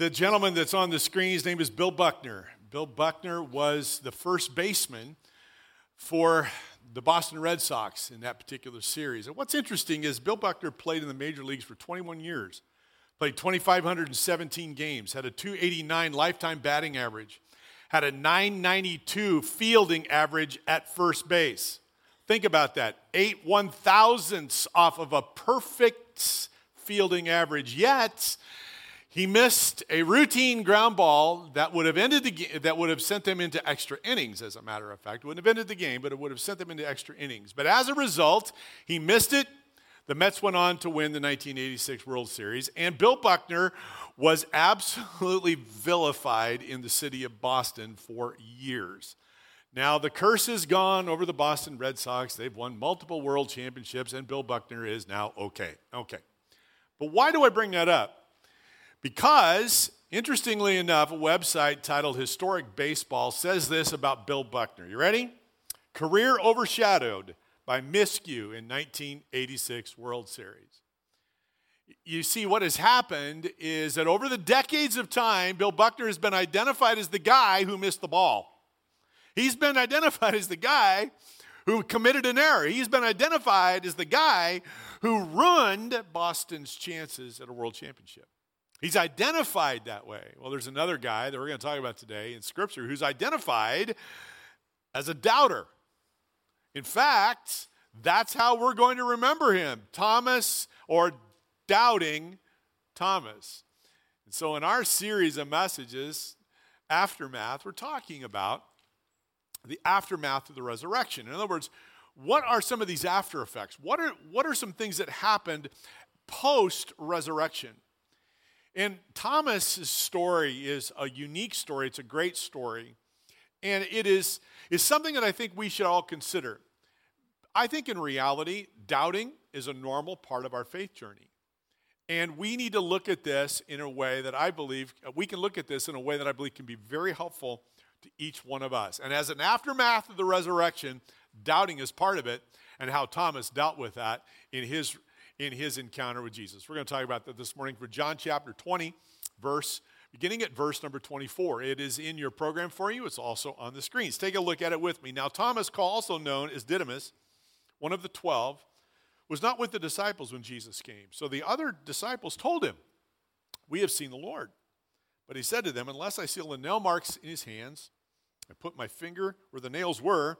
The gentleman that's on the screen, his name is Bill Buckner. Bill Buckner was the first baseman for the Boston Red Sox in that particular series. And what's interesting is Bill Buckner played in the major leagues for 21 years, played 2,517 games, had a 289 lifetime batting average, had a 992 fielding average at first base. Think about that. Eight one thousandths off of a perfect fielding average. Yet, he missed a routine ground ball that would have ended the that would have sent them into extra innings. As a matter of fact, it wouldn't have ended the game, but it would have sent them into extra innings. But as a result, he missed it. The Mets went on to win the 1986 World Series, and Bill Buckner was absolutely vilified in the city of Boston for years. Now, the curse is gone over the Boston Red Sox. They've won multiple world championships, and Bill Buckner is now okay. Okay. But why do I bring that up? Because, interestingly enough, a website titled Historic Baseball says this about Bill Buckner. You ready? Career overshadowed by miscue in 1986 World Series. You see, what has happened is that over the decades of time, Bill Buckner has been identified as the guy who missed the ball. He's been identified as the guy who committed an error. He's been identified as the guy who ruined Boston's chances at a world championship. He's identified that way. Well, there's another guy that we're going to talk about today in Scripture who's identified as a doubter. In fact, that's how we're going to remember him Thomas or doubting Thomas. And so, in our series of messages, Aftermath, we're talking about the aftermath of the resurrection. In other words, what are some of these after effects? What are, what are some things that happened post resurrection? And Thomas's story is a unique story. It's a great story. And it is, is something that I think we should all consider. I think in reality, doubting is a normal part of our faith journey. And we need to look at this in a way that I believe, uh, we can look at this in a way that I believe can be very helpful to each one of us. And as an aftermath of the resurrection, doubting is part of it, and how Thomas dealt with that in his in his encounter with Jesus. We're going to talk about that this morning for John chapter 20, verse beginning at verse number 24. It is in your program for you. It's also on the screens. Take a look at it with me. Now, Thomas, also known as Didymus, one of the 12, was not with the disciples when Jesus came. So the other disciples told him, "We have seen the Lord." But he said to them, "Unless I see the nail marks in his hands, and put my finger where the nails were,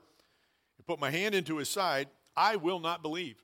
and put my hand into his side, I will not believe."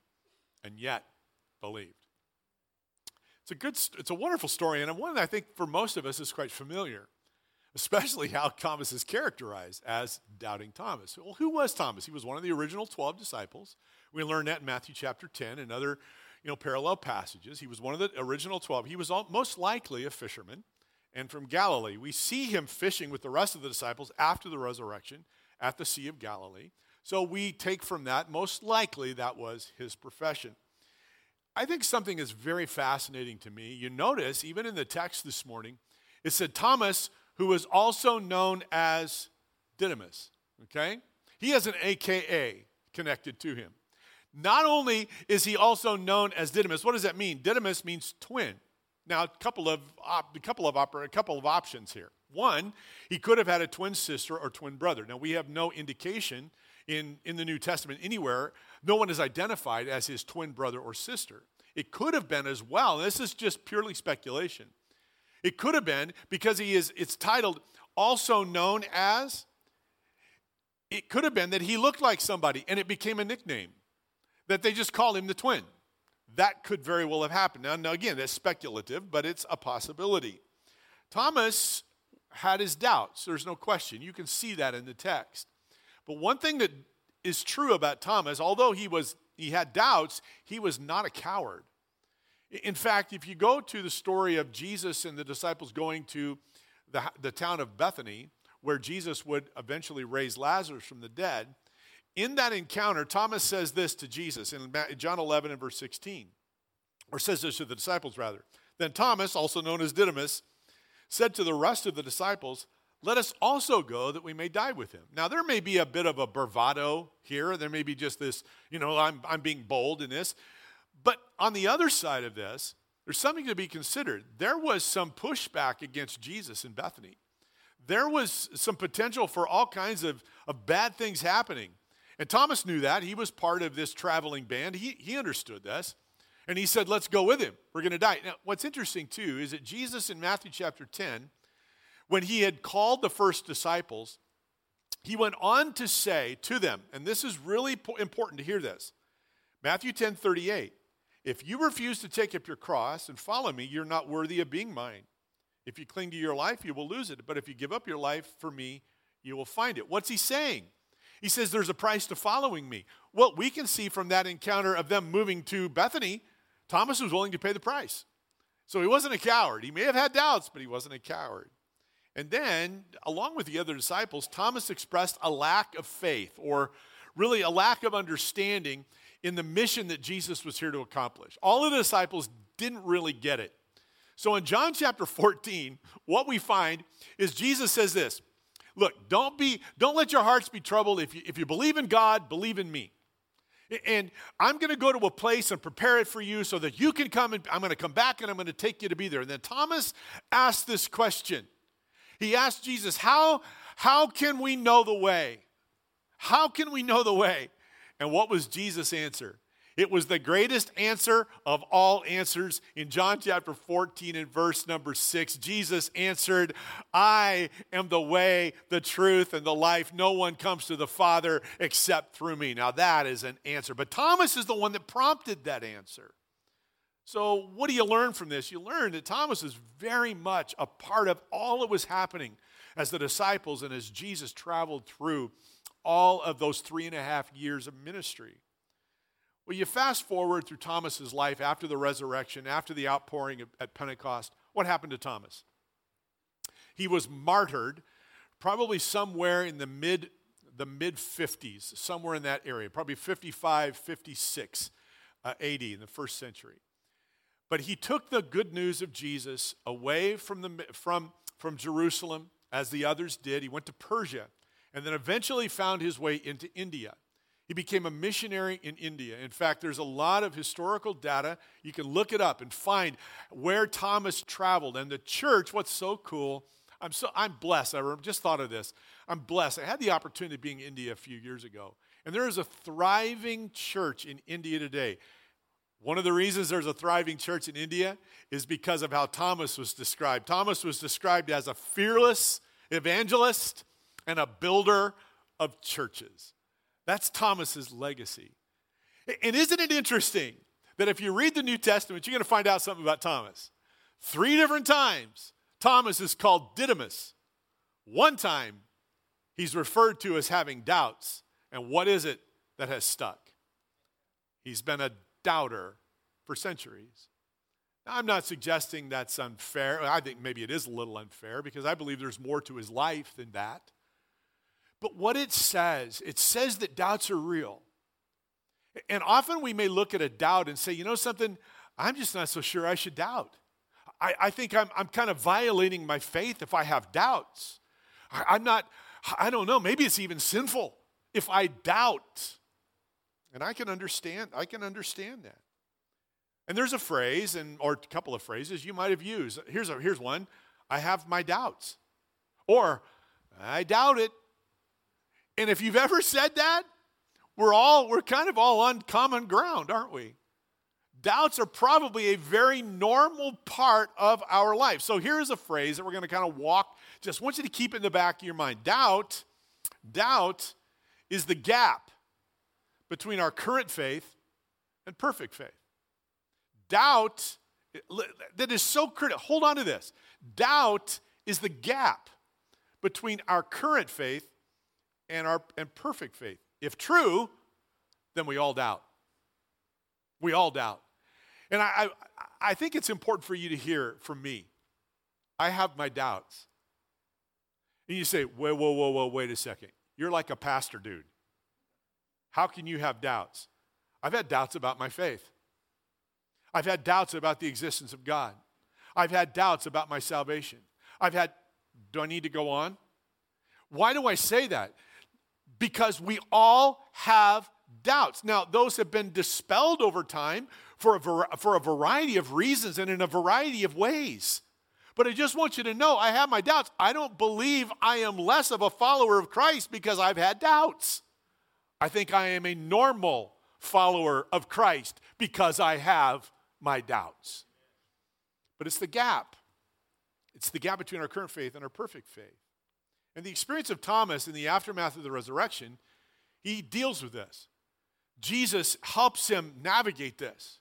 and yet believed. It's a good, it's a wonderful story, and one that I think for most of us is quite familiar, especially how Thomas is characterized as doubting Thomas. Well, who was Thomas? He was one of the original 12 disciples. We learn that in Matthew chapter 10 and other you know, parallel passages. He was one of the original 12. He was all, most likely a fisherman and from Galilee. We see him fishing with the rest of the disciples after the resurrection at the Sea of Galilee. So we take from that, most likely that was his profession. I think something is very fascinating to me. You notice, even in the text this morning, it said Thomas, who was also known as Didymus. Okay? He has an AKA connected to him. Not only is he also known as Didymus, what does that mean? Didymus means twin. Now, a couple of, a couple of, a couple of options here. One, he could have had a twin sister or twin brother. Now, we have no indication in, in the New Testament anywhere, no one is identified as his twin brother or sister. It could have been as well. This is just purely speculation. It could have been because he is, it's titled also known as, it could have been that he looked like somebody and it became a nickname, that they just called him the twin. That could very well have happened. Now, now again, that's speculative, but it's a possibility. Thomas had his doubts, there's no question. You can see that in the text. But one thing that is true about Thomas, although he was he had doubts, he was not a coward. In fact, if you go to the story of Jesus and the disciples going to the, the town of Bethany, where Jesus would eventually raise Lazarus from the dead, in that encounter, Thomas says this to Jesus in John 11 and verse 16, or says this to the disciples rather. Then Thomas, also known as Didymus, said to the rest of the disciples, Let us also go that we may die with him. Now, there may be a bit of a bravado here. There may be just this, you know, I'm, I'm being bold in this. But on the other side of this, there's something to be considered. There was some pushback against Jesus in Bethany. There was some potential for all kinds of, of bad things happening. And Thomas knew that. He was part of this traveling band. He, he understood this. And he said, Let's go with him. We're going to die. Now, what's interesting, too, is that Jesus in Matthew chapter 10, when he had called the first disciples, he went on to say to them, and this is really important to hear this Matthew 10 38, if you refuse to take up your cross and follow me, you're not worthy of being mine. If you cling to your life, you will lose it. But if you give up your life for me, you will find it. What's he saying? He says there's a price to following me. Well, we can see from that encounter of them moving to Bethany, Thomas was willing to pay the price. So he wasn't a coward. He may have had doubts, but he wasn't a coward. And then, along with the other disciples, Thomas expressed a lack of faith or really a lack of understanding in the mission that Jesus was here to accomplish. All of the disciples didn't really get it. So in John chapter 14, what we find is Jesus says this Look, don't be, don't let your hearts be troubled. If you, if you believe in God, believe in me. And I'm going to go to a place and prepare it for you so that you can come and I'm going to come back and I'm going to take you to be there. And then Thomas asked this question. He asked Jesus, How, how can we know the way? How can we know the way? And what was Jesus' answer? It was the greatest answer of all answers. In John chapter 14 and verse number 6, Jesus answered, I am the way, the truth, and the life. No one comes to the Father except through me. Now, that is an answer. But Thomas is the one that prompted that answer. So, what do you learn from this? You learn that Thomas is very much a part of all that was happening as the disciples and as Jesus traveled through all of those three and a half years of ministry. Well, you fast forward through Thomas's life after the resurrection, after the outpouring at Pentecost. What happened to Thomas? He was martyred probably somewhere in the mid the mid 50s, somewhere in that area, probably 55, 56 uh, AD in the first century. But he took the good news of Jesus away from, the, from, from Jerusalem, as the others did. He went to Persia and then eventually found his way into India. He became a missionary in India. In fact, there's a lot of historical data. You can look it up and find where Thomas traveled. And the church, what's so cool, I'm, so, I'm blessed. I just thought of this. I'm blessed. I had the opportunity of being in India a few years ago. And there is a thriving church in India today. One of the reasons there's a thriving church in India is because of how Thomas was described. Thomas was described as a fearless evangelist and a builder of churches. That's Thomas's legacy. And isn't it interesting that if you read the New Testament, you're going to find out something about Thomas? Three different times, Thomas is called Didymus. One time, he's referred to as having doubts. And what is it that has stuck? He's been a doubter for centuries. Now, I'm not suggesting that's unfair. I think maybe it is a little unfair because I believe there's more to his life than that. But what it says, it says that doubts are real. And often we may look at a doubt and say, you know something, I'm just not so sure I should doubt. I, I think I'm, I'm kind of violating my faith if I have doubts. I, I'm not, I don't know, maybe it's even sinful if I doubt. And I can understand, I can understand that. And there's a phrase, and or a couple of phrases you might have used. Here's, a, here's one I have my doubts. Or I doubt it. And if you've ever said that, we're all, we're kind of all on common ground, aren't we? Doubts are probably a very normal part of our life. So here's a phrase that we're going to kind of walk. Just want you to keep in the back of your mind. Doubt, doubt is the gap between our current faith and perfect faith. Doubt that is so critical. Hold on to this. Doubt is the gap between our current faith and our and perfect faith. If true, then we all doubt. We all doubt. And I, I, I think it's important for you to hear from me. I have my doubts. And you say, whoa, whoa, whoa, whoa, wait a second. You're like a pastor dude. How can you have doubts? I've had doubts about my faith. I've had doubts about the existence of God. I've had doubts about my salvation. I've had, do I need to go on? Why do I say that? Because we all have doubts. Now, those have been dispelled over time for a, for a variety of reasons and in a variety of ways. But I just want you to know I have my doubts. I don't believe I am less of a follower of Christ because I've had doubts. I think I am a normal follower of Christ because I have my doubts. But it's the gap. It's the gap between our current faith and our perfect faith. And the experience of Thomas in the aftermath of the resurrection, he deals with this. Jesus helps him navigate this.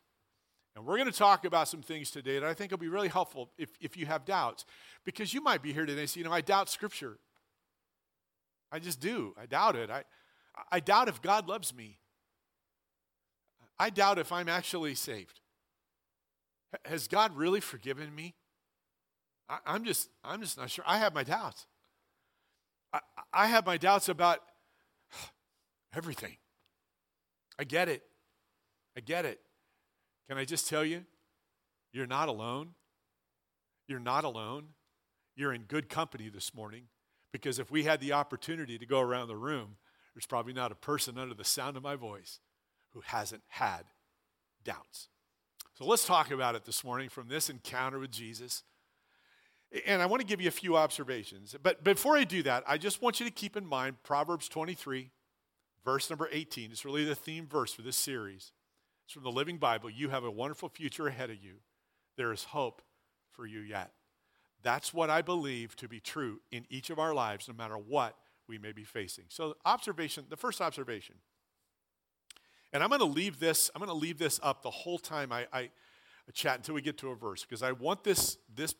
And we're going to talk about some things today that I think will be really helpful if, if you have doubts. Because you might be here today and say, you know, I doubt Scripture. I just do. I doubt it. I, I doubt if God loves me. I doubt if I'm actually saved. Has God really forgiven me? I, am just, I'm just not sure. I have my doubts. I, I have my doubts about everything. I get it. I get it. Can I just tell you? You're not alone. You're not alone. You're in good company this morning because if we had the opportunity to go around the room, there's probably not a person under the sound of my voice who hasn't had doubts. So let's talk about it this morning from this encounter with Jesus. And I want to give you a few observations. But before I do that, I just want you to keep in mind Proverbs 23, verse number 18. It's really the theme verse for this series. It's from the Living Bible. You have a wonderful future ahead of you. There is hope for you yet. That's what I believe to be true in each of our lives, no matter what we may be facing. So, observation, the first observation and I'm going to leave this, I'm going to leave this up the whole time I, I, chat until we get to a verse because I want this, this,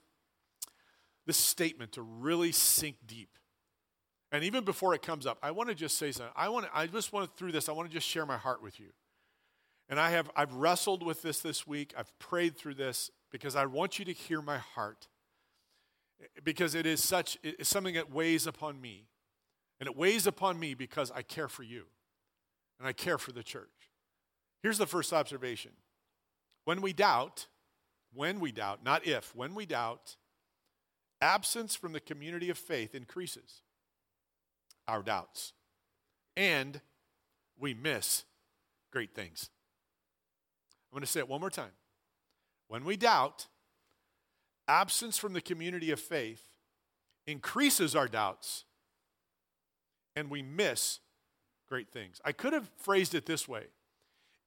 this statement to really sink deep. And even before it comes up, I want to just say something. I want to, I just want to, through this, I want to just share my heart with you. And I have, I've wrestled with this this week. I've prayed through this because I want you to hear my heart. Because it is such, it's something that weighs upon me. And it weighs upon me because I care for you and I care for the church. Here's the first observation when we doubt, when we doubt, not if, when we doubt, absence from the community of faith increases our doubts. And we miss great things. I'm going to say it one more time. When we doubt, absence from the community of faith increases our doubts, and we miss great things. I could have phrased it this way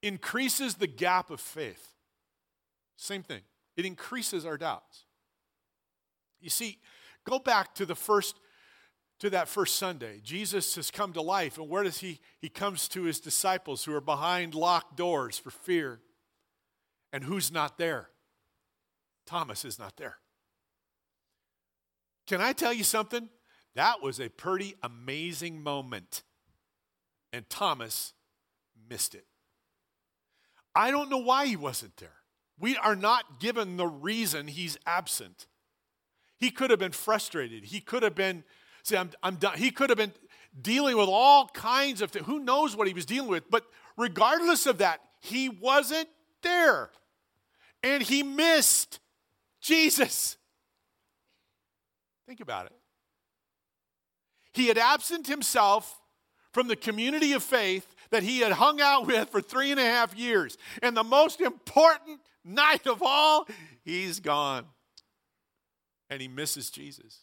increases the gap of faith. Same thing, it increases our doubts. You see, go back to the first to that first Sunday. Jesus has come to life, and where does he? He comes to his disciples who are behind locked doors for fear. And who's not there? Thomas is not there. Can I tell you something? That was a pretty amazing moment and Thomas missed it. I don't know why he wasn't there. We are not given the reason he's absent. He could have been frustrated. He could have been, see, I'm, I'm done. He could have been dealing with all kinds of things. Who knows what he was dealing with? But regardless of that, he wasn't there. And he missed Jesus. Think about it. He had absent himself from the community of faith that he had hung out with for three and a half years. And the most important night of all, he's gone. And he misses Jesus.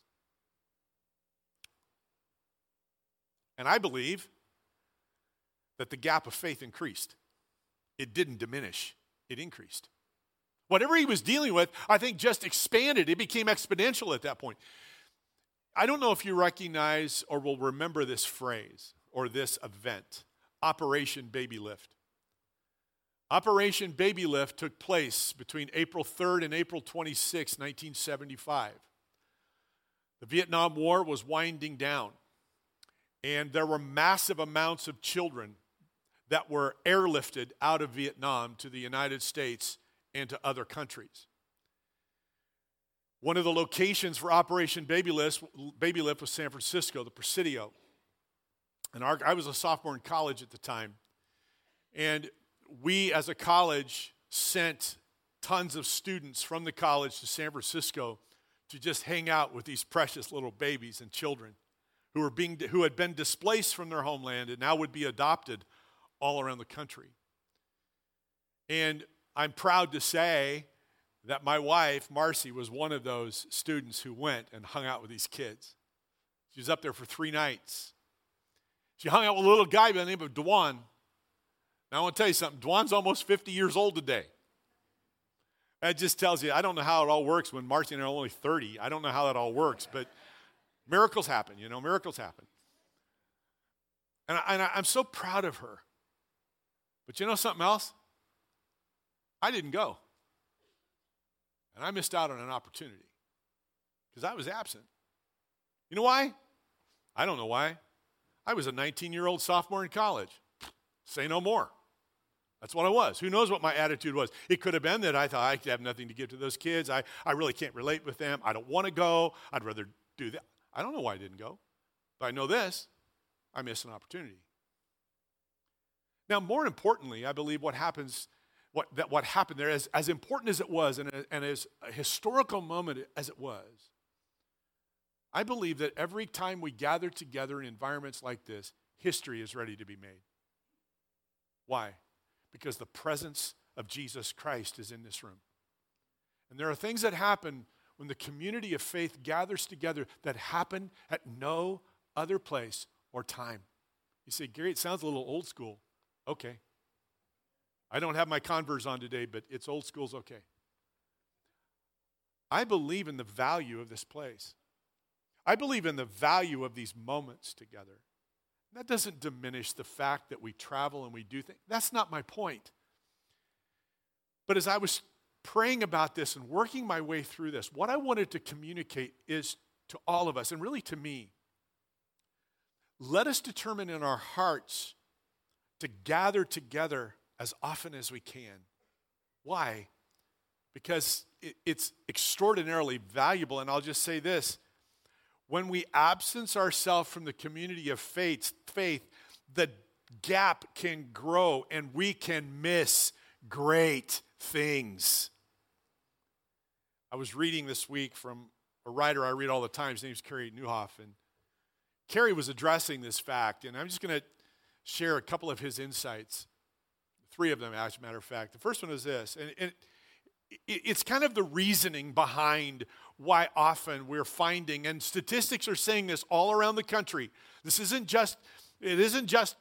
And I believe that the gap of faith increased. It didn't diminish, it increased. Whatever he was dealing with, I think just expanded. It became exponential at that point. I don't know if you recognize or will remember this phrase or this event Operation Baby Lift. Operation Baby Lift took place between April 3rd and April 26, 1975. The Vietnam War was winding down, and there were massive amounts of children that were airlifted out of Vietnam to the United States and to other countries. One of the locations for Operation Baby Lift, was San Francisco, the Presidio. And our, I was a sophomore in college at the time. And we, as a college, sent tons of students from the college to San Francisco to just hang out with these precious little babies and children who, were being, who had been displaced from their homeland and now would be adopted all around the country. And I'm proud to say that my wife, Marcy, was one of those students who went and hung out with these kids. She was up there for three nights. She hung out with a little guy by the name of Dwan. Now, I want to tell you something. Dwan's almost 50 years old today. That just tells you, I don't know how it all works when Marcy and I are only 30. I don't know how that all works, but miracles happen, you know, miracles happen. And, I, and I'm so proud of her. But you know something else? I didn't go. And I missed out on an opportunity because I was absent. You know why? I don't know why. I was a 19 year old sophomore in college. Say no more. That's what I was. Who knows what my attitude was? It could have been that I thought I have nothing to give to those kids. I, I really can't relate with them. I don't want to go. I'd rather do that. I don't know why I didn't go. But I know this I missed an opportunity. Now, more importantly, I believe what happens, what, that what happened there, as, as important as it was and, and as a historical moment as it was, I believe that every time we gather together in environments like this, history is ready to be made. Why? because the presence of Jesus Christ is in this room. And there are things that happen when the community of faith gathers together that happen at no other place or time. You say, Gary, it sounds a little old school. Okay. I don't have my Converse on today, but it's old school's okay. I believe in the value of this place. I believe in the value of these moments together. That doesn't diminish the fact that we travel and we do things. That's not my point. But as I was praying about this and working my way through this, what I wanted to communicate is to all of us, and really to me, let us determine in our hearts to gather together as often as we can. Why? Because it's extraordinarily valuable. And I'll just say this when we absence ourselves from the community of faith, faith, the gap can grow and we can miss great things. I was reading this week from a writer I read all the time. His name's Carey Nieuwhof. And Carey was addressing this fact, and I'm just going to share a couple of his insights. Three of them, as a matter of fact. The first one is this, and, and it's kind of the reasoning behind why often we're finding, and statistics are saying this all around the country. This isn't just, it isn't just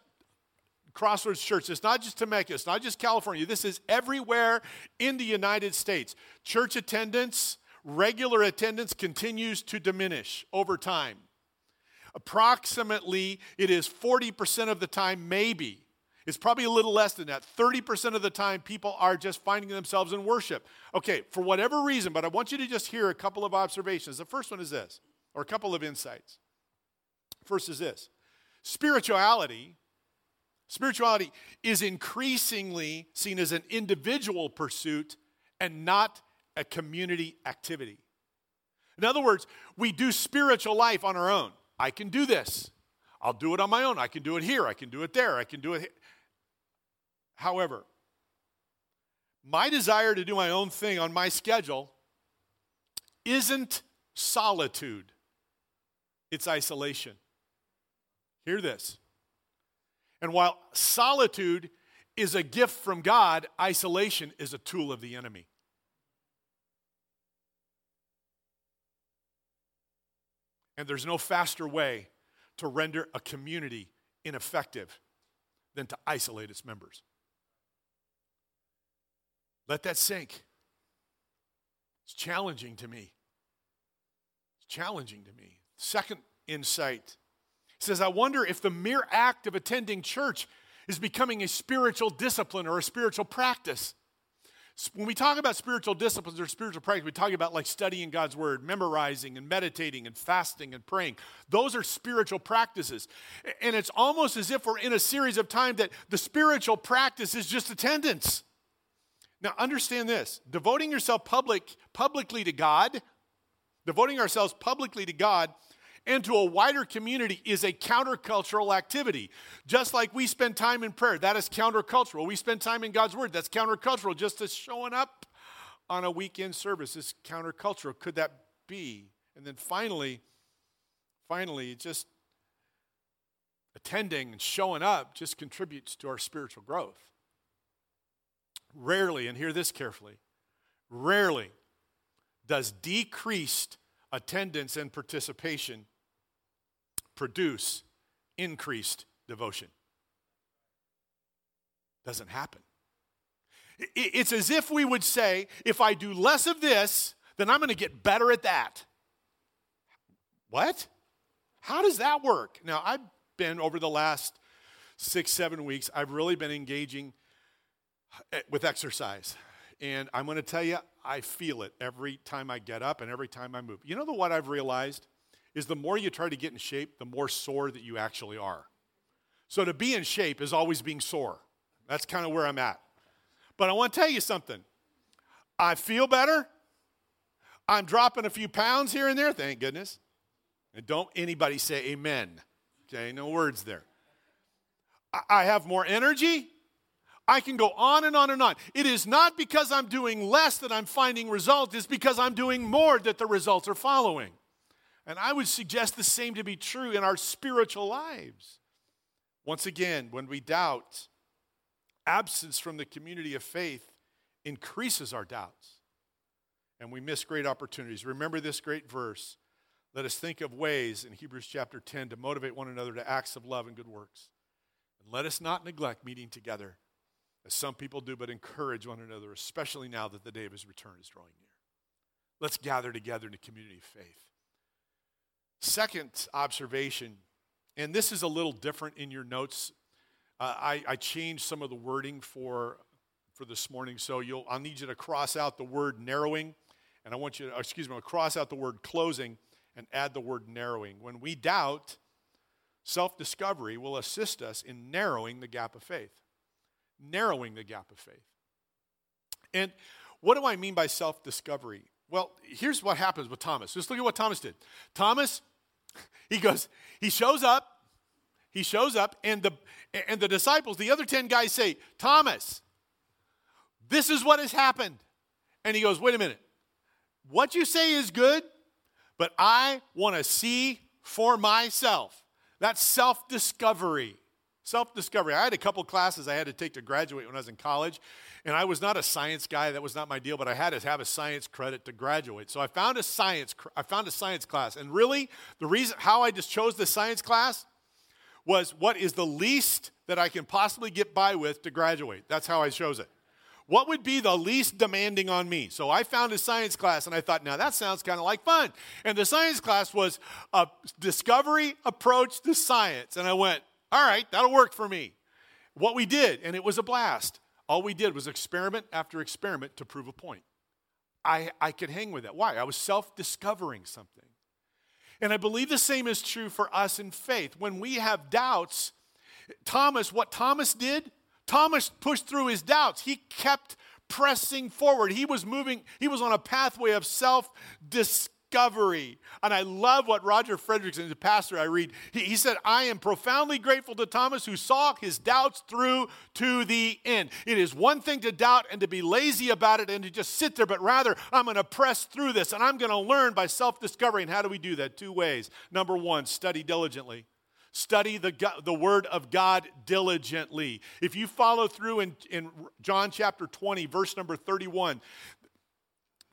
Crossroads Church. It's not just Temecula. It's not just California. This is everywhere in the United States. Church attendance, regular attendance continues to diminish over time. Approximately, it is 40% of the time, maybe, it's probably a little less than that. 30% of the time, people are just finding themselves in worship. Okay, for whatever reason, but I want you to just hear a couple of observations. The first one is this, or a couple of insights. First is this spirituality. Spirituality is increasingly seen as an individual pursuit and not a community activity. In other words, we do spiritual life on our own. I can do this. I'll do it on my own. I can do it here. I can do it there. I can do it. Here. However, my desire to do my own thing on my schedule isn't solitude, it's isolation. Hear this. And while solitude is a gift from God, isolation is a tool of the enemy. And there's no faster way to render a community ineffective than to isolate its members. Let that sink. It's challenging to me. It's challenging to me. Second insight says, I wonder if the mere act of attending church is becoming a spiritual discipline or a spiritual practice. When we talk about spiritual disciplines or spiritual practice, we talk about like studying God's word, memorizing and meditating and fasting and praying. Those are spiritual practices. And it's almost as if we're in a series of time that the spiritual practice is just attendance. Now, understand this devoting yourself public, publicly to God, devoting ourselves publicly to God and to a wider community is a countercultural activity. Just like we spend time in prayer, that is countercultural. We spend time in God's Word, that's countercultural. Just as showing up on a weekend service is countercultural. Could that be? And then finally, finally, just attending and showing up just contributes to our spiritual growth. Rarely, and hear this carefully, rarely does decreased attendance and participation produce increased devotion. Doesn't happen. It's as if we would say, if I do less of this, then I'm going to get better at that. What? How does that work? Now, I've been over the last six, seven weeks, I've really been engaging eh, with exercise. And I'm going to tell you, I feel it every time I get up and every time I move. You know the, what I've realized? Is the more you try to get in shape, the more sore that you actually are. So to be in shape is always being sore. That's kind of where I'm at. But I want to tell you something. I feel better. I'm dropping a few pounds here and there, thank goodness. And don't anybody say amen. Okay, no words there. I have more energy. I can go on and on and on. It is not because I'm doing less that I'm finding results, it's because I'm doing more that the results are following. And I would suggest the same to be true in our spiritual lives. Once again, when we doubt, absence from the community of faith increases our doubts. And we miss great opportunities. Remember this great verse. Let us think of ways in Hebrews chapter 10 to motivate one another to acts of love and good works. And let us not neglect meeting together as some people do, but encourage one another, especially now that the day of his return is drawing near. Let's gather together in a community of faith. Second observation, and this is a little different in your notes. Uh, I, I changed some of the wording for, for this morning, so you'll, I'll need you to cross out the word narrowing, and I want you to, excuse me, I'll cross out the word closing and add the word narrowing. When we doubt, self discovery will assist us in narrowing the gap of faith narrowing the gap of faith. And what do I mean by self discovery? Well, here's what happens with Thomas. Just look at what Thomas did. Thomas, he goes, he shows up, he shows up, and the and the disciples, the other 10 guys say, Thomas, this is what has happened. And he goes, wait a minute. What you say is good, but I want to see for myself. That's self discovery. Self discovery. I had a couple classes I had to take to graduate when I was in college, and I was not a science guy. That was not my deal, but I had to have a science credit to graduate. So I found a science. I found a science class, and really, the reason how I just chose the science class was what is the least that I can possibly get by with to graduate. That's how I chose it. What would be the least demanding on me? So I found a science class and I thought, now that sounds kind of like fun. And the science class was a discovery approach to science. And I went, all right, that'll work for me. What we did, and it was a blast, all we did was experiment after experiment to prove a point. I, I could hang with it. Why? I was self discovering something. And I believe the same is true for us in faith. When we have doubts, Thomas, what Thomas did, Thomas pushed through his doubts. He kept pressing forward. He was moving, he was on a pathway of self discovery discovery. And I love what Roger Fredrikson, the pastor I read, he, he, said, I am profoundly grateful to Thomas who saw his doubts through to the end. It is one thing to doubt and to be lazy about it and to just sit there, but rather, I'm going to press through this and I'm going to learn by self discovery. And how do we do that? Two ways. Number one, study diligently. Study the, the Word of God diligently. If you follow through in, in John chapter 20, verse number 31,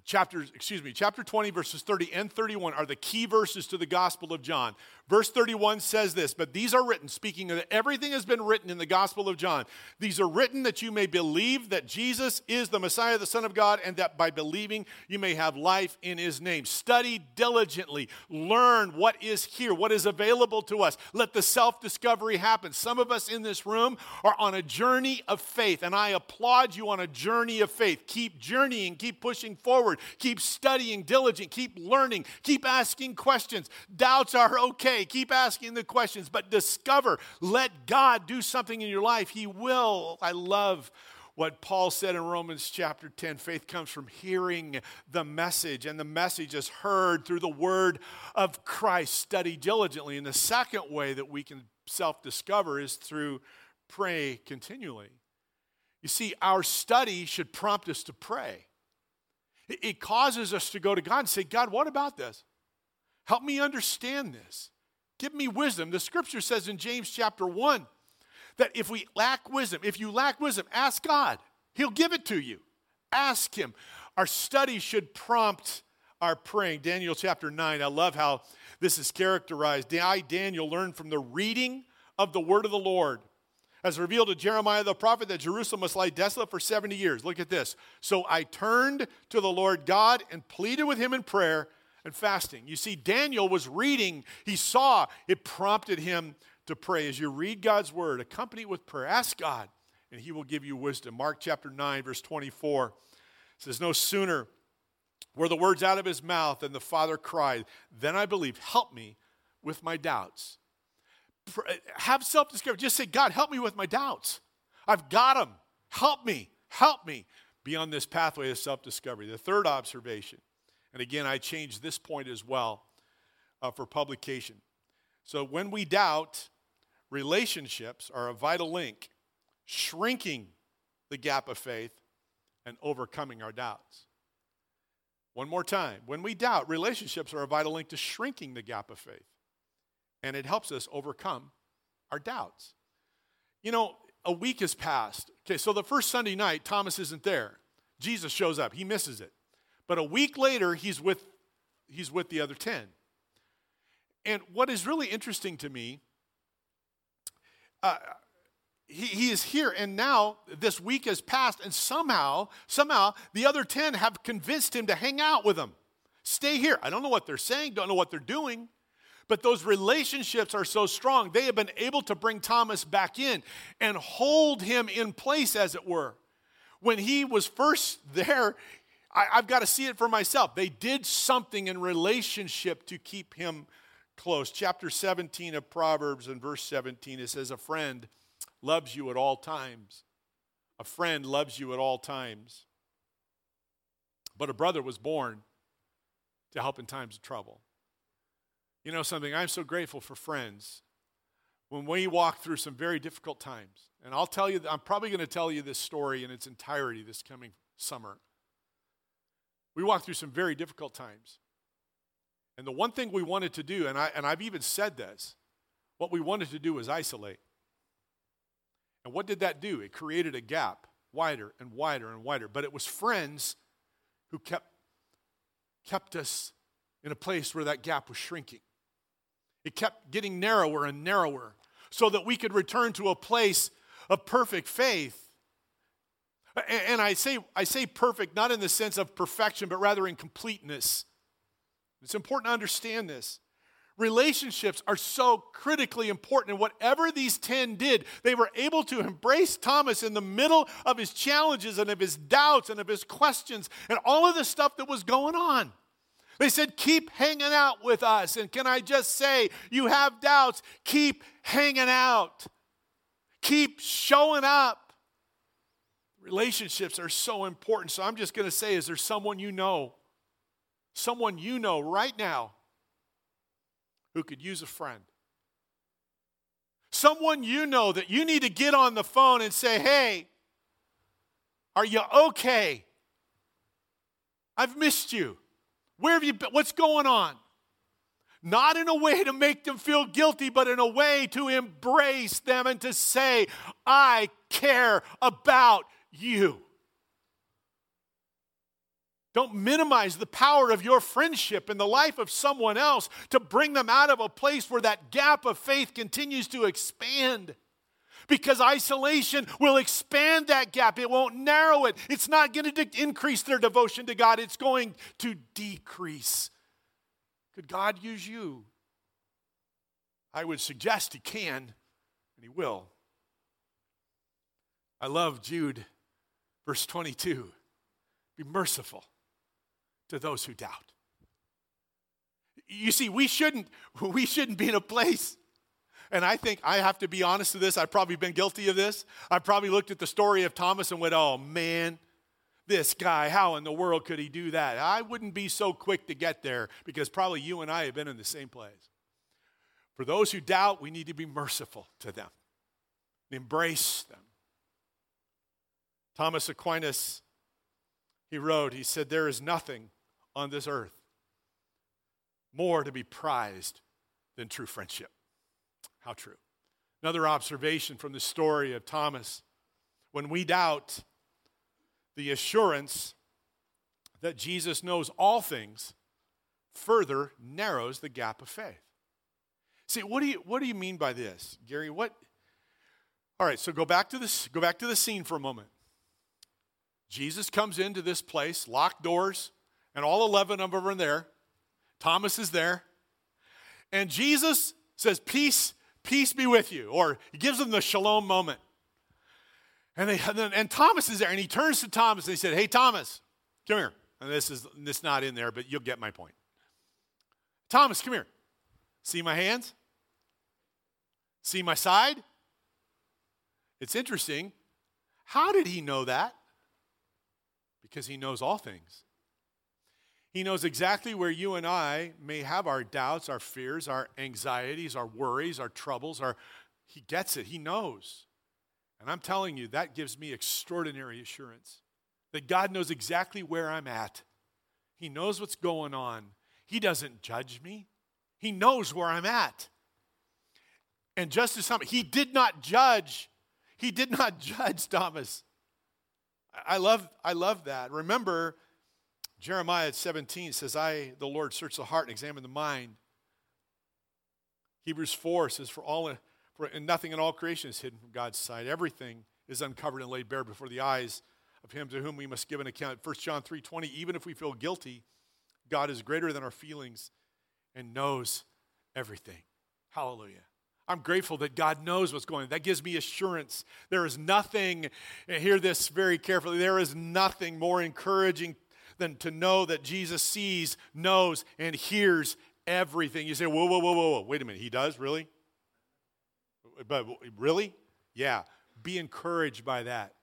chapter, excuse me, chapter 20, verses 30 and 31 are the key verses to the Gospel of John. Verse 31 says this, but these are written, speaking of everything has been written in the Gospel of John. These are written that you may believe that Jesus is the Messiah, the Son of God, and that by believing you may have life in his name. Study diligently, learn what is here, what is available to us. Let the self discovery happen. Some of us in this room are on a journey of faith, and I applaud you on a journey of faith. Keep journeying, keep pushing forward, keep studying diligent, keep learning, keep asking questions. Doubts are okay Keep asking the questions, but discover. Let God do something in your life. He will. I love what Paul said in Romans chapter 10 faith comes from hearing the message, and the message is heard through the word of Christ. Study diligently. And the second way that we can self discover is through pray continually. You see, our study should prompt us to pray. It causes us to go to God and say, God, what about this? Help me understand this. Give me wisdom. The scripture says in James chapter 1 that if we lack wisdom, if you lack wisdom, ask God. He'll give it to you. Ask Him. Our study should prompt our praying. Daniel chapter 9, I love how this is characterized. I, Daniel, learned from the reading of the word of the Lord as revealed to Jeremiah the prophet that Jerusalem must lie desolate for 70 years. Look at this. So I turned to the Lord God and pleaded with him in prayer and fasting. You see, Daniel was reading, he saw, it prompted him to pray. As you read God's word, accompany it with prayer. Ask God, and He will give you wisdom. Mark chapter 9, verse 24 says, No sooner were the words out of his mouth than the Father cried, Then I believe, help me with my doubts. Eh, have self discovery. Just say, God, help me with my doubts. I've got them. Help me. Help me be on this pathway of self discovery. The third observation, and again, I changed this point as well uh, for publication. So when we doubt, Relationships are a vital link, shrinking the gap of faith and overcoming our doubts. One more time. When we doubt, relationships are a vital link to shrinking the gap of faith. And it helps us overcome our doubts. You know, a week has passed. Okay, so the first Sunday night, Thomas isn't there. Jesus shows up. He misses it. But a week later, he's with, he's with the other 10. And what is really interesting to me uh, he, he is here and now this week has passed and somehow somehow the other 10 have convinced him to hang out with them stay here i don't know what they're saying don't know what they're doing but those relationships are so strong they have been able to bring thomas back in and hold him in place as it were when he was first there I, i've got to see it for myself they did something in relationship to keep him close. Chapter 17 of Proverbs and verse 17, it says, A friend loves you at all times. A friend loves you at all times. But a brother was born to help in times of trouble. You know something? I'm so grateful for friends when we walk through some very difficult times. And I'll tell you, I'm probably going to tell you this story in its entirety this coming summer. We walked through some very difficult times. And the one thing we wanted to do, and, I, and I've even said this, what we wanted to do was isolate. And what did that do? It created a gap wider and wider and wider. But it was friends who kept, kept us in a place where that gap was shrinking. It kept getting narrower and narrower so that we could return to a place of perfect faith. And I say, I say perfect not in the sense of perfection, but rather in completeness. It's important to understand this. Relationships are so critically important. And whatever these 10 did, they were able to embrace Thomas in the middle of his challenges and of his doubts and of his questions and all of the stuff that was going on. They said, Keep hanging out with us. And can I just say, you have doubts, keep hanging out, keep showing up. Relationships are so important. So I'm just going to say, is there someone you know someone you know right now who could use a friend. Someone you know that you need to get on the phone and say, hey, are you okay? I've missed you. Where have you been? What's going on? Not in a way to make them feel guilty, but in a way to embrace them and to say, I care about you. Don't minimize the power of your friendship in the life of someone else to bring them out of a place where that gap of faith continues to expand. Because isolation will expand that gap, it won't narrow it. It's not going to de- increase their devotion to God, it's going to decrease. Could God use you? I would suggest He can, and He will. I love Jude, verse 22. Be merciful to those who doubt. You see, we shouldn't, we shouldn't be in a place And I think I have to be honest with this. I've probably been guilty of this. I've probably looked at the story of Thomas and went, oh man, this guy, how in the world could he do that? I wouldn't be so quick to get there because probably you and I have been in the same place. For those who doubt, we need to be merciful to them, embrace them. Thomas Aquinas, he wrote, he said, There is nothing on this earth more to be prized than true friendship. How true. Another observation from the story of Thomas when we doubt, the assurance that Jesus knows all things further narrows the gap of faith. See, what do you what do you mean by this, Gary? What All right, so go back to this go back to the scene for a moment. Jesus comes into this place, locked doors, and all 11 of them are there. Thomas is there. And Jesus says, Peace, peace be with you. Or he gives them the shalom moment. And, they, and, and Thomas is there, and he turns to Thomas and he said, Hey, Thomas, come here. And this is this not in there, but you'll get my point. Thomas, come here. See my hands? See my side? It's interesting. How did he know that? Because he knows all things. He knows exactly where you and I may have our doubts, our fears, our anxieties, our worries, our troubles. Our, he gets it. He knows. And I'm telling you, that gives me extraordinary assurance that God knows exactly where I'm at. He knows what's going on. He doesn't judge me, He knows where I'm at. And just as He did not judge, He did not judge Thomas. I love, I love that. Remember, Jeremiah 17 says, I, the Lord, search the heart and examine the mind. Hebrews 4 says, For all for and nothing in all creation is hidden from God's sight. Everything is uncovered and laid bare before the eyes of him to whom we must give an account. 1 John 3:20, even if we feel guilty, God is greater than our feelings and knows everything. Hallelujah. I'm grateful that God knows what's going on. That gives me assurance. There is nothing, hear this very carefully, there is nothing more encouraging than to know that Jesus sees, knows, and hears everything. You say, whoa, whoa, whoa, whoa, whoa. Wait a minute. He does? Really? But really? Yeah. Be encouraged by that.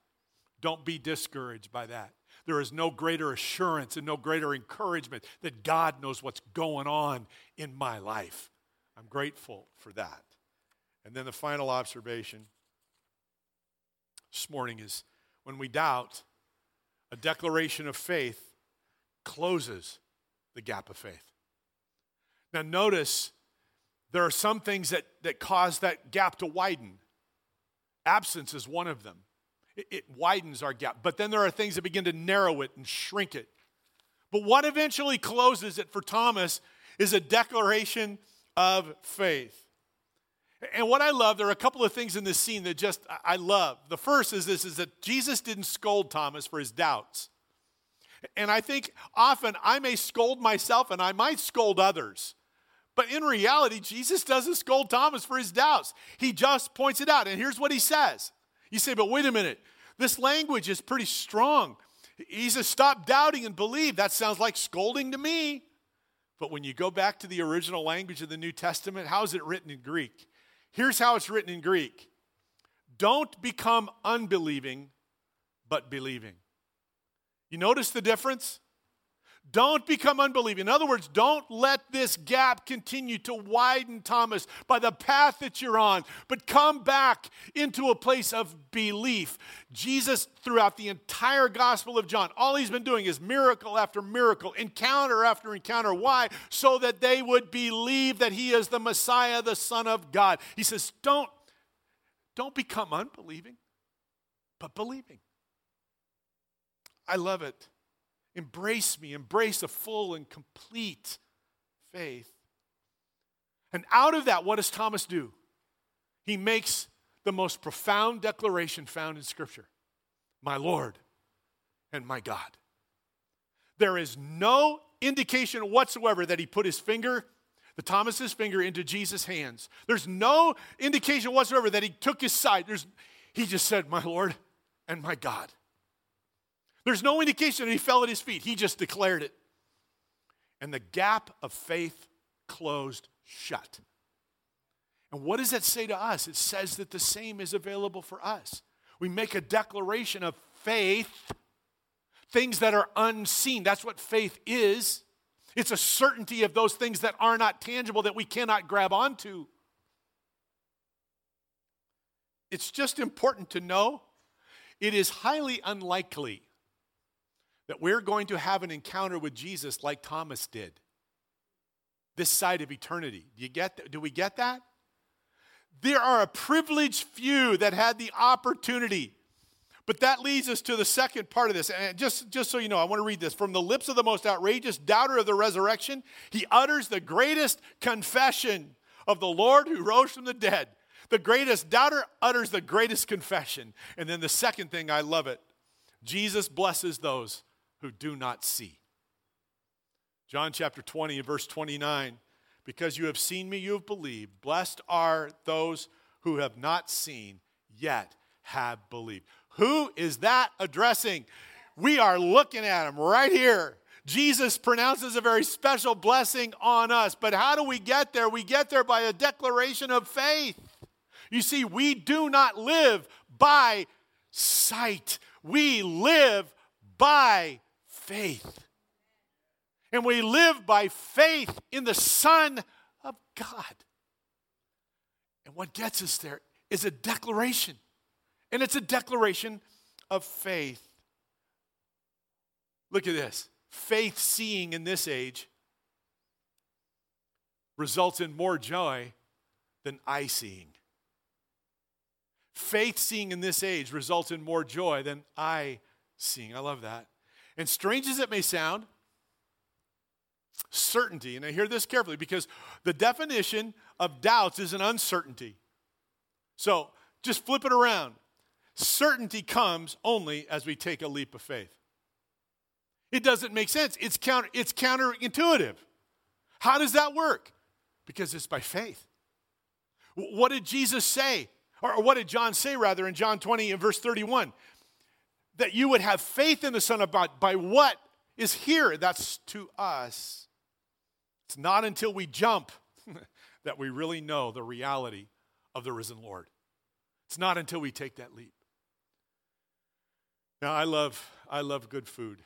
Don't be discouraged by that. There is no greater assurance and no greater encouragement that God knows what's going on in my life. I'm grateful for that. And then the final observation this morning is when we doubt, a declaration of faith closes the gap of faith. Now, notice there are some things that, that cause that gap to widen. Absence is one of them, it, it widens our gap. But then there are things that begin to narrow it and shrink it. But what eventually closes it for Thomas is a declaration of faith. And what I love, there are a couple of things in this scene that just I love. The first is this is that Jesus didn't scold Thomas for his doubts. And I think often I may scold myself and I might scold others. But in reality, Jesus doesn't scold Thomas for his doubts. He just points it out. And here's what he says You say, but wait a minute, this language is pretty strong. He says, stop doubting and believe. That sounds like scolding to me. But when you go back to the original language of the New Testament, how is it written in Greek? Here's how it's written in Greek Don't become unbelieving, but believing. You notice the difference? Don't become unbelieving. In other words, don't let this gap continue to widen, Thomas, by the path that you're on, but come back into a place of belief. Jesus, throughout the entire Gospel of John, all he's been doing is miracle after miracle, encounter after encounter. Why? So that they would believe that he is the Messiah, the Son of God. He says, don't, don't become unbelieving, but believing. I love it. Embrace me, embrace a full and complete faith. And out of that, what does Thomas do? He makes the most profound declaration found in Scripture My Lord and my God. There is no indication whatsoever that he put his finger, the Thomas's finger, into Jesus' hands. There's no indication whatsoever that he took his side. There's, he just said, My Lord and my God. There's no indication that he fell at his feet. He just declared it. And the gap of faith closed shut. And what does that say to us? It says that the same is available for us. We make a declaration of faith, things that are unseen. That's what faith is. It's a certainty of those things that are not tangible that we cannot grab onto. It's just important to know it is highly unlikely that we're going to have an encounter with Jesus like Thomas did this side of eternity. Do you get that? Do we get that? There are a privileged few that had the opportunity. But that leads us to the second part of this. And just, just so you know, I want to read this. From the lips of the most outrageous doubter of the resurrection, he utters the greatest confession of the Lord who rose from the dead. The greatest doubter utters the greatest confession. And then the second thing, I love it Jesus blesses those who do not see. John chapter 20 and verse 29 Because you have seen me, you have believed. Blessed are those who have not seen, yet have believed. Who is that addressing? We are looking at him right here. Jesus pronounces a very special blessing on us. But how do we get there? We get there by a declaration of faith. You see, we do not live by sight, we live by faith. And we live by faith in the Son of God. And what gets us there is a declaration. And it's a declaration of faith. Look at this faith seeing in this age results in more joy than eye seeing. Faith seeing in this age results in more joy than eye seeing. I love that. And strange as it may sound, certainty, and I hear this carefully because the definition of doubts is an uncertainty. So just flip it around. Certainty comes only as we take a leap of faith. It doesn't make sense. It's counter it's counterintuitive. How does that work? Because it's by faith. What did Jesus say? Or what did John say rather in John 20 and verse 31? That you would have faith in the Son of God by what is here. That's to us. It's not until we jump that we really know the reality of the risen Lord. It's not until we take that leap. Now I love I love good food.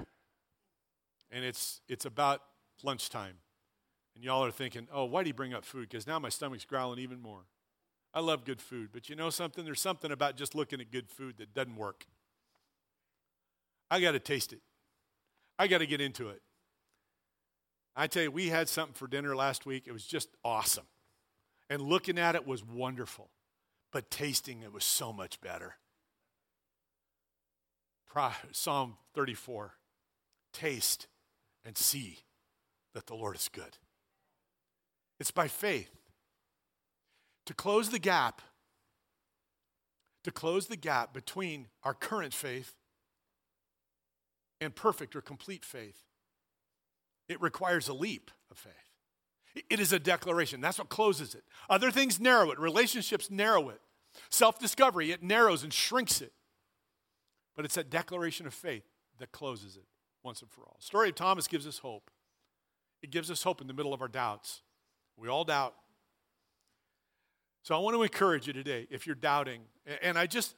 And it's it's about lunchtime. And y'all are thinking, "Oh, why do you bring up food?" Because now my stomach's growling even more. I love good food, but you know something? There's something about just looking at good food that doesn't work. I got to taste it. I got to get into it. I tell you, we had something for dinner last week. It was just awesome. And looking at it was wonderful, but tasting it was so much better. Psalm 34 Taste and see that the Lord is good. It's by faith. To close the gap, to close the gap between our current faith and perfect or complete faith, it requires a leap of faith. It is a declaration. That's what closes it. Other things narrow it, relationships narrow it, self discovery, it narrows and shrinks it. But it's that declaration of faith that closes it once and for all. The story of Thomas gives us hope. It gives us hope in the middle of our doubts. We all doubt. So I want to encourage you today if you're doubting. And I just,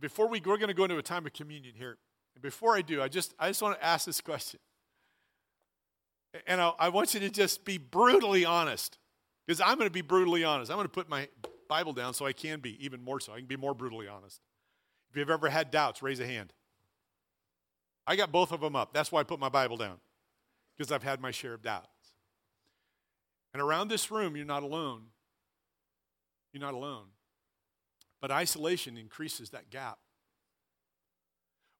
before we, we're going to go into a time of communion here. Before I do, I just, I just want to ask this question. And I, I want you to just be brutally honest, because I'm going to be brutally honest. I'm going to put my Bible down so I can be even more so. I can be more brutally honest. If you've ever had doubts, raise a hand. I got both of them up. That's why I put my Bible down, because I've had my share of doubts. And around this room, you're not alone. You're not alone. But isolation increases that gap.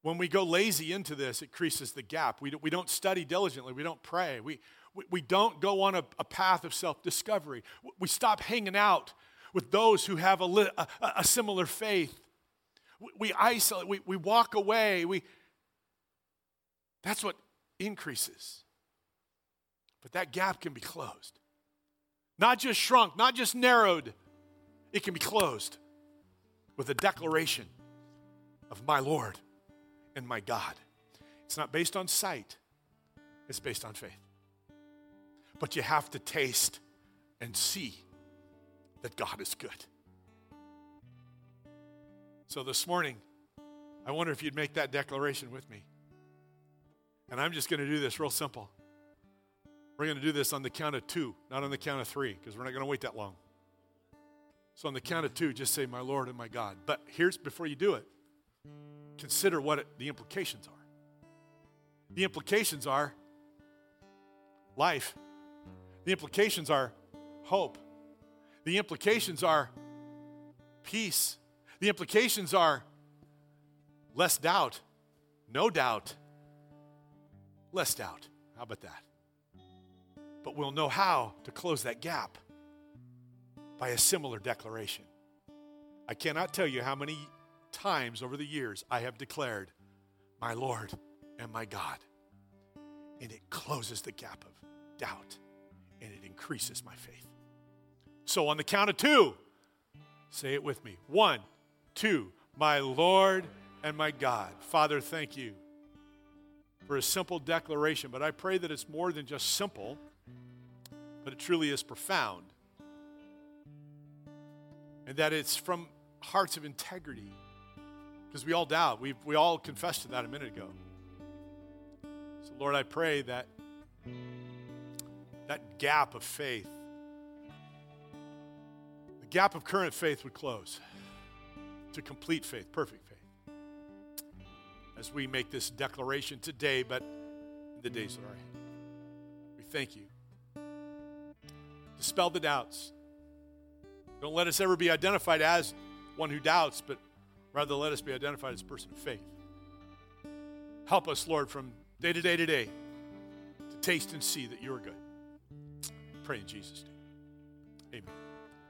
When we go lazy into this, it increases the gap. We, we don't study diligently. We don't pray. We, we, we don't go on a, a path of self discovery. We stop hanging out with those who have a, a, a similar faith. We, we isolate, we, we walk away. We, that's what increases. But that gap can be closed. Not just shrunk, not just narrowed, it can be closed with a declaration of my Lord and my God. It's not based on sight, it's based on faith. But you have to taste and see that God is good. So this morning, I wonder if you'd make that declaration with me. And I'm just going to do this real simple. We're going to do this on the count of two, not on the count of three, because we're not going to wait that long. So on the count of two, just say, My Lord and my God. But here's before you do it, consider what it, the implications are. The implications are life. The implications are hope. The implications are peace. The implications are less doubt, no doubt, less doubt. How about that? But we'll know how to close that gap by a similar declaration. I cannot tell you how many times over the years I have declared, My Lord and my God. And it closes the gap of doubt and it increases my faith. So, on the count of two, say it with me. One, two, my Lord and my God. Father, thank you for a simple declaration, but I pray that it's more than just simple, but it truly is profound. And that it's from hearts of integrity. Because we all doubt. we we all confessed to that a minute ago. So, Lord, I pray that that gap of faith, the gap of current faith would close to complete faith, perfect faith. As we make this declaration today, but in the days that are ahead. We thank you. Dispel the doubts. Don't let us ever be identified as one who doubts, but rather let us be identified as a person of faith. Help us, Lord, from day to day to day to taste and see that you are good. Pray in Jesus' name. Amen.